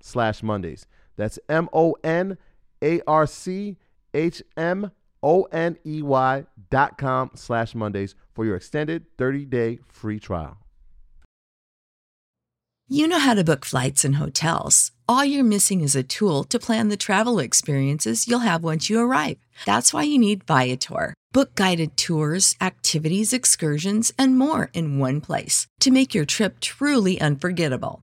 slash Mondays. That's M O N A R C H M O N E Y dot com slash Mondays for your extended 30 day free trial. You know how to book flights and hotels. All you're missing is a tool to plan the travel experiences you'll have once you arrive. That's why you need Viator. Book guided tours, activities, excursions, and more in one place to make your trip truly unforgettable.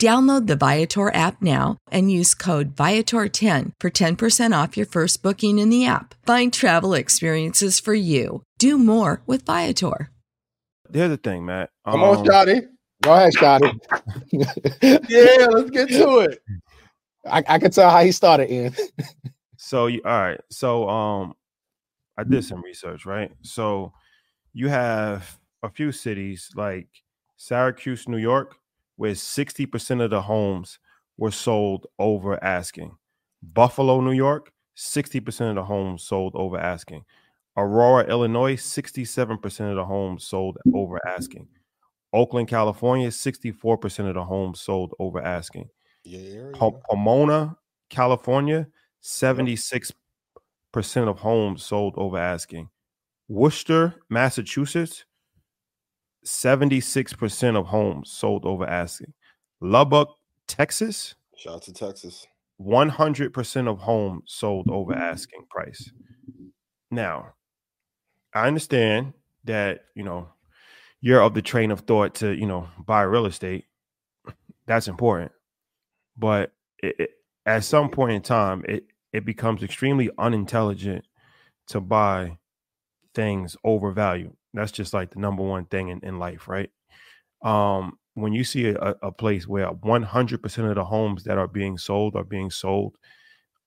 Download the Viator app now and use code Viator10 for 10% off your first booking in the app. Find travel experiences for you. Do more with Viator. Here's the thing, Matt. Come on, Um, Shotty. Go ahead, Scotty. Yeah, let's get to it. I, I can tell how he started, in. So you all right. So um I did some research, right? So you have a few cities like Syracuse, New York, where 60% of the homes were sold over asking. Buffalo, New York, 60% of the homes sold over asking. Aurora, Illinois, 67% of the homes sold over asking. Oakland, California, 64% of the homes sold over asking. Yeah. Po- Pomona, California, 76% of homes sold over asking. Worcester, Massachusetts, 76% of homes sold over asking. Lubbock, Texas, Shout out to Texas. 100% of homes sold over mm. asking price. Now, I understand that, you know, you're of the train of thought to, you know, buy real estate. That's important. But it, it, at some point in time, it, it becomes extremely unintelligent to buy things overvalued. That's just like the number one thing in, in life, right? Um, when you see a, a place where 100% of the homes that are being sold are being sold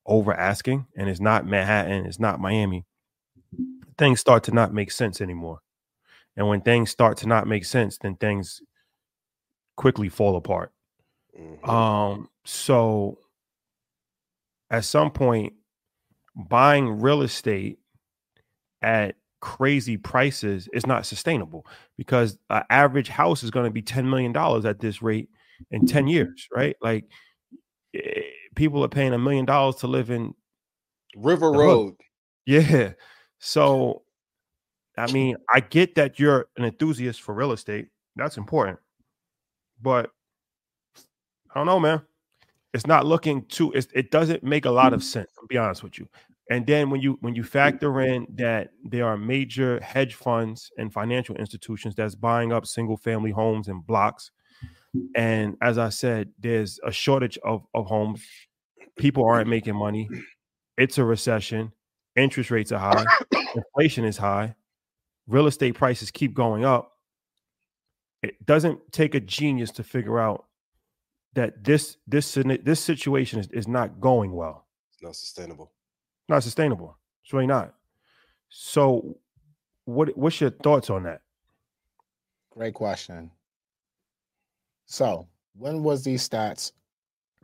over asking, and it's not Manhattan, it's not Miami, things start to not make sense anymore. And when things start to not make sense, then things quickly fall apart. Mhm. Um, so at some point, buying real estate at crazy prices is not sustainable because an average house is going to be $10 million at this rate in 10 mm-hmm. years, right? Like eh, people are paying a million dollars to live in River. Road. yeah. So I mean, I get that you're an enthusiast for real estate. That's important. But I don't know, man. It's not looking too it's, it doesn't make a lot of mm-hmm. sense, I'll be honest with you. And then when you when you factor mm-hmm. in that there are major hedge funds and financial institutions that's buying up single family homes and blocks and as I said, there's a shortage of, of homes. People aren't making money. It's a recession. Interest rates are high. Inflation is high. Real estate prices keep going up. It doesn't take a genius to figure out that this this this situation is, is not going well. It's not sustainable. Not sustainable. It's really not. So what what's your thoughts on that? Great question. So when was these stats,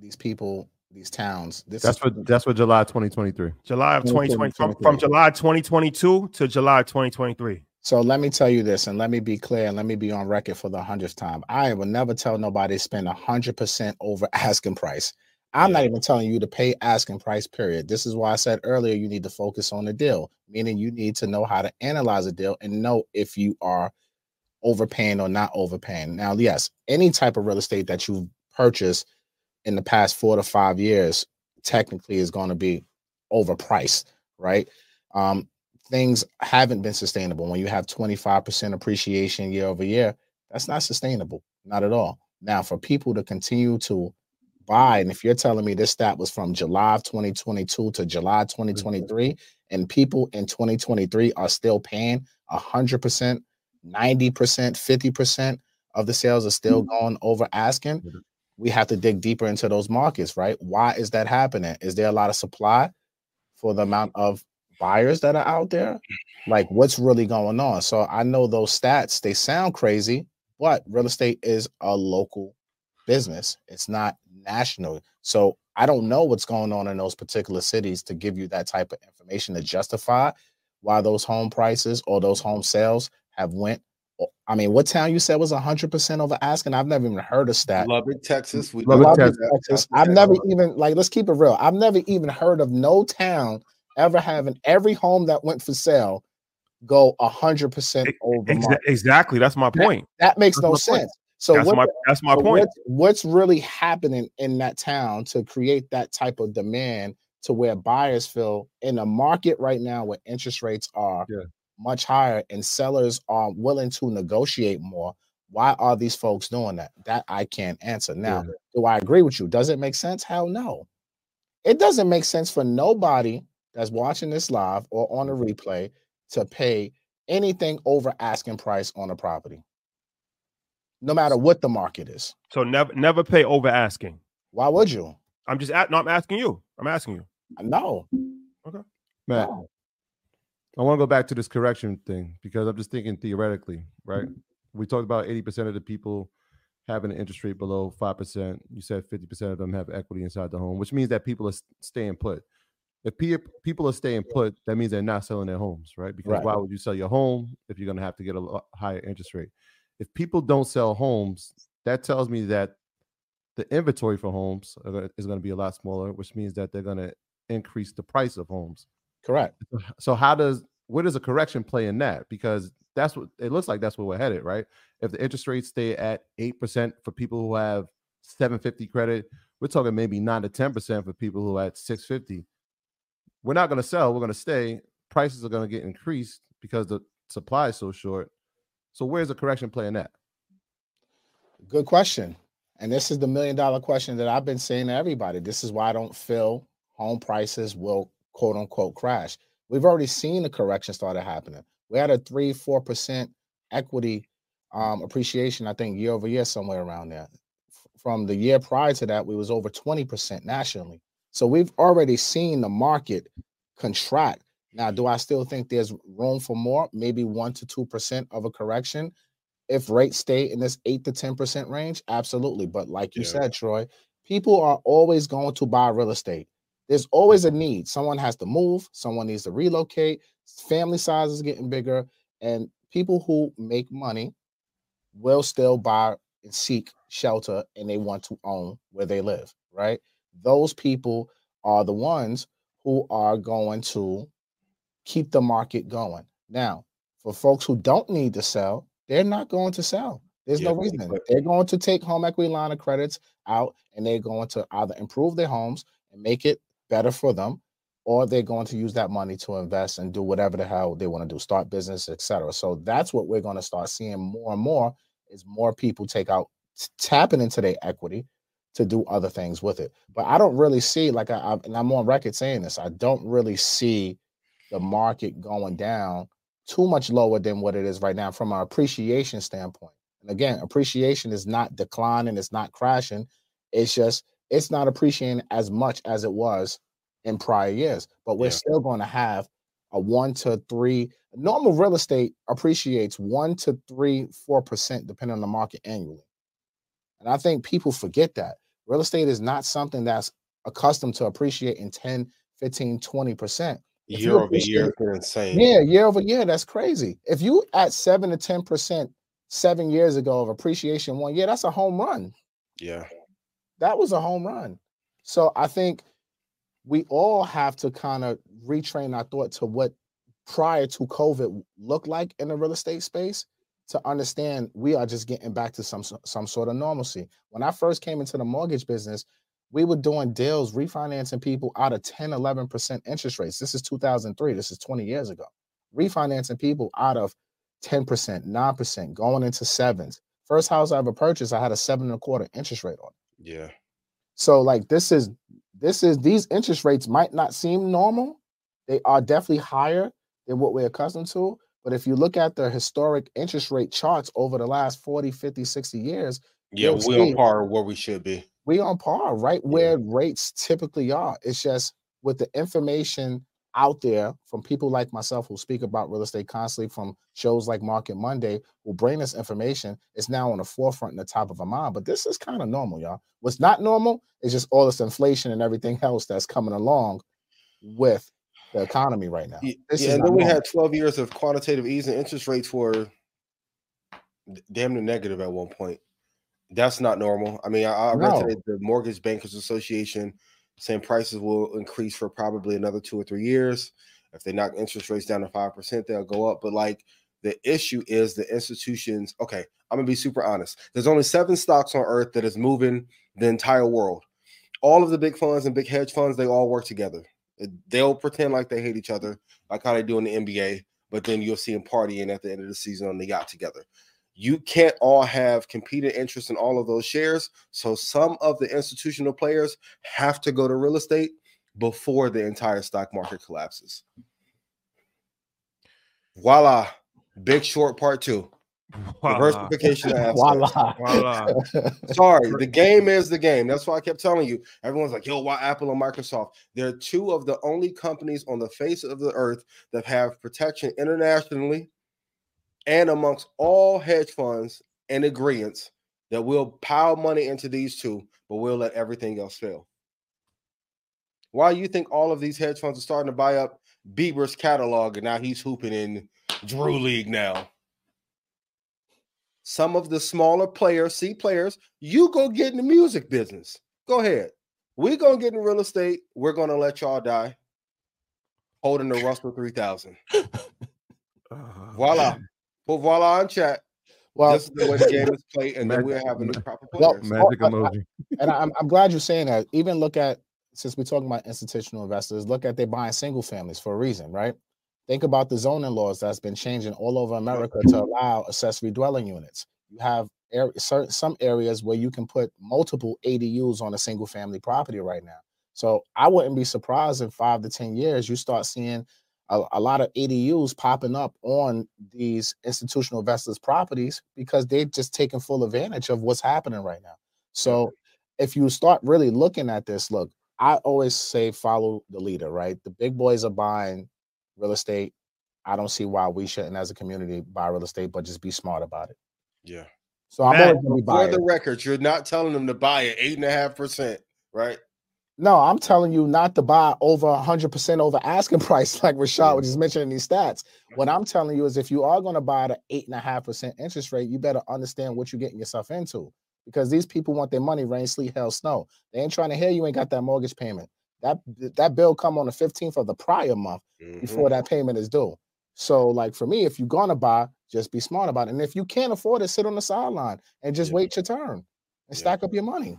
these people, these towns? This that's what that's for July 2023. July of 2020 from, from July 2022 to July 2023. So let me tell you this, and let me be clear, and let me be on record for the hundredth time. I will never tell nobody to spend a hundred percent over asking price. I'm not even telling you to pay asking price, period. This is why I said earlier you need to focus on the deal, meaning you need to know how to analyze a deal and know if you are overpaying or not overpaying. Now, yes, any type of real estate that you've purchased in the past four to five years technically is going to be overpriced, right? Um, things haven't been sustainable. When you have 25% appreciation year over year, that's not sustainable, not at all. Now, for people to continue to buy, and if you're telling me this stat was from July of 2022 to July 2023, and people in 2023 are still paying 100% 90%, 50% of the sales are still mm-hmm. going over asking, mm-hmm. we have to dig deeper into those markets, right? Why is that happening? Is there a lot of supply for the amount of buyers that are out there? Like, what's really going on? So I know those stats, they sound crazy, but real estate is a local business, it's not national. So I don't know what's going on in those particular cities to give you that type of information to justify why those home prices or those home sales have went. I mean, what town you said was hundred percent over asking? I've never even heard a stat. Lubbock, Texas. We Lubbock, Texas. Texas. I've never even like. Let's keep it real. I've never even heard of no town ever having every home that went for sale go hundred percent over. Exa- exactly. That's my point. That, that makes that's no sense. Point. So that's what, my that's my so point. What's, what's really happening in that town to create that type of demand to where buyers feel in a market right now where interest rates are yeah. much higher and sellers are willing to negotiate more why are these folks doing that? That i can't answer. Now yeah. do i agree with you? Does it make sense? Hell no. It doesn't make sense for nobody that's watching this live or on a mm-hmm. replay to pay anything over asking price on a property no matter what the market is so never never pay over asking why would you i'm just at, no i'm asking you i'm asking you no okay Matt, no. I want to go back to this correction thing because I'm just thinking theoretically, right? Mm-hmm. We talked about 80% of the people having an interest rate below 5%. You said 50% of them have equity inside the home, which means that people are staying put. If people are staying put, that means they're not selling their homes, right? Because right. why would you sell your home if you're going to have to get a higher interest rate? If people don't sell homes, that tells me that the inventory for homes is going to be a lot smaller, which means that they're going to increase the price of homes. Correct. So how does where does a correction play in that? Because that's what it looks like. That's where we're headed, right? If the interest rates stay at eight percent for people who have 750 credit, we're talking maybe nine to ten percent for people who are at 650. We're not going to sell. We're going to stay. Prices are going to get increased because the supply is so short. So where's the correction play in that? Good question. And this is the million dollar question that I've been saying to everybody. This is why I don't feel home prices will quote unquote crash. We've already seen the correction started happening. We had a three, four percent equity um, appreciation, I think, year over year, somewhere around there. From the year prior to that, we was over 20% nationally. So we've already seen the market contract. Now, do I still think there's room for more? Maybe one to two percent of a correction. If rates stay in this eight to 10% range, absolutely. But like you yeah. said, Troy, people are always going to buy real estate there's always a need. Someone has to move, someone needs to relocate, family size is getting bigger, and people who make money will still buy and seek shelter and they want to own where they live, right? Those people are the ones who are going to keep the market going. Now, for folks who don't need to sell, they're not going to sell. There's no reason. They're going to take home equity line of credits out and they're going to either improve their homes and make it better for them, or they're going to use that money to invest and do whatever the hell they want to do, start business, etc. So that's what we're going to start seeing more and more is more people take out tapping into their equity to do other things with it. But I don't really see like I, I and I'm on record saying this. I don't really see the market going down too much lower than what it is right now from an appreciation standpoint. And again, appreciation is not declining, it's not crashing. It's just it's not appreciating as much as it was in prior years. But we're Yeah. still going to have a one to three normal real estate appreciates one to three, four percent depending on the market annually. And I think people forget that real estate is not something that's accustomed to appreciating 10, 15, 20 percent. Year over appreciate- year, it's insane. Yeah, year over year, that's crazy. If you at seven to ten percent seven years ago of appreciation one year, that's a home run. Yeah. That was a home run. So I think we all have to kind of retrain our thought to what prior to COVID looked like in the real estate space to understand we are just getting back to some some sort of normalcy. When I first came into the mortgage business, we were doing deals refinancing people out of 10 11% interest rates. This is 2003, this is 20 years ago. Refinancing people out of 10%, 9%, going into sevens. First house I ever purchased, I had a seven and a quarter interest rate on. it. Yeah. So like this is this is these interest rates might not seem normal. They are definitely higher than what we're accustomed to. But if you look at the historic interest rate charts over the last 40, 50, 60 years, Yeah, You'll we on par where we should be. We on par, right where rates typically are. It's just with the information out there from people like myself who speak about real estate constantly from shows like Market Monday who bring this information, it's now on the forefront and the top of our mind. But this is kind of normal, y'all. What's not normal is just all this inflation and everything else that's coming along with the economy right now. This yeah, and then we had 12 years of quantitative easing. Interest rates were damn near negative at one point. That's not normal. I mean, I, I read No. today the Mortgage Bankers Association saying prices will increase for probably another two or three years. If they knock interest rates down to five percent, they'll go up. But like the issue is the institutions. Okay, I'm gonna be super honest. There's only seven stocks on earth that is moving the entire world. All of the big funds and big hedge funds, they all work together. They'll pretend like they hate each other, like how they do in the NBA, but then you'll see them partying at the end of the season on the yacht together. You can't all have competing interests in all of those shares. So some of the institutional players have to go to real estate before the entire stock market collapses. Voila. Big short part two. Diversification. Voila. Voila. Sorry, the game is the game. That's why I kept telling you. Everyone's like, yo, why Apple and Microsoft? They're two of the only companies on the face of the earth that have protection internationally and amongst all hedge funds and agreements that we'll pile money into these two, but we'll let everything else fail. Why do you think all of these hedge funds are starting to buy up Bieber's catalog and now he's hooping in Drew League now? some of the smaller players, C players, you go get in the music business. Go ahead. We're gonna get in real estate. We're gonna let y'all die. Holding the Russell 3000. Voila. Put voila on chat. Well, this is the way the game is played, and then we're having the proper Well, players. Magic I- I- emoji. and I- I'm, I'm glad you're saying that. Even look at since we're talking about institutional investors, look at they buying single families for a reason, right? Think about the zoning laws that's been changing all over America to allow accessory dwelling units. You have ar- certain some areas where you can put multiple ADUs on a single family property right now. So I wouldn't be surprised in five to ten years you start seeing a, a lot of ADUs popping up on these institutional investors' properties because they're just taking full advantage of what's happening right now. So if you start really looking at this, look, I always say follow the leader, right? The big boys are buying real estate. I don't see why we shouldn't, as a community, buy real estate, but just be smart about it. Yeah. So I'm Matt, always gonna be For the record, you're not telling them to buy at eight and a half percent, right? No, I'm telling you not to buy over 100% over asking price, like Rashad was just mentioning these stats. What I'm telling you is if you are going to buy at an eight and a half percent interest rate, you better understand what you're getting yourself into because these people want their money rain, sleet, hell, snow. They ain't trying to hear you ain't got that mortgage payment. That that bill come on the 15th of the prior month Mhm. before that payment is due. So, like for me, if you're gonna buy, just be smart about it. And if you can't afford it, sit on the sideline and just Yeah. wait your turn and Yeah. stack up your money.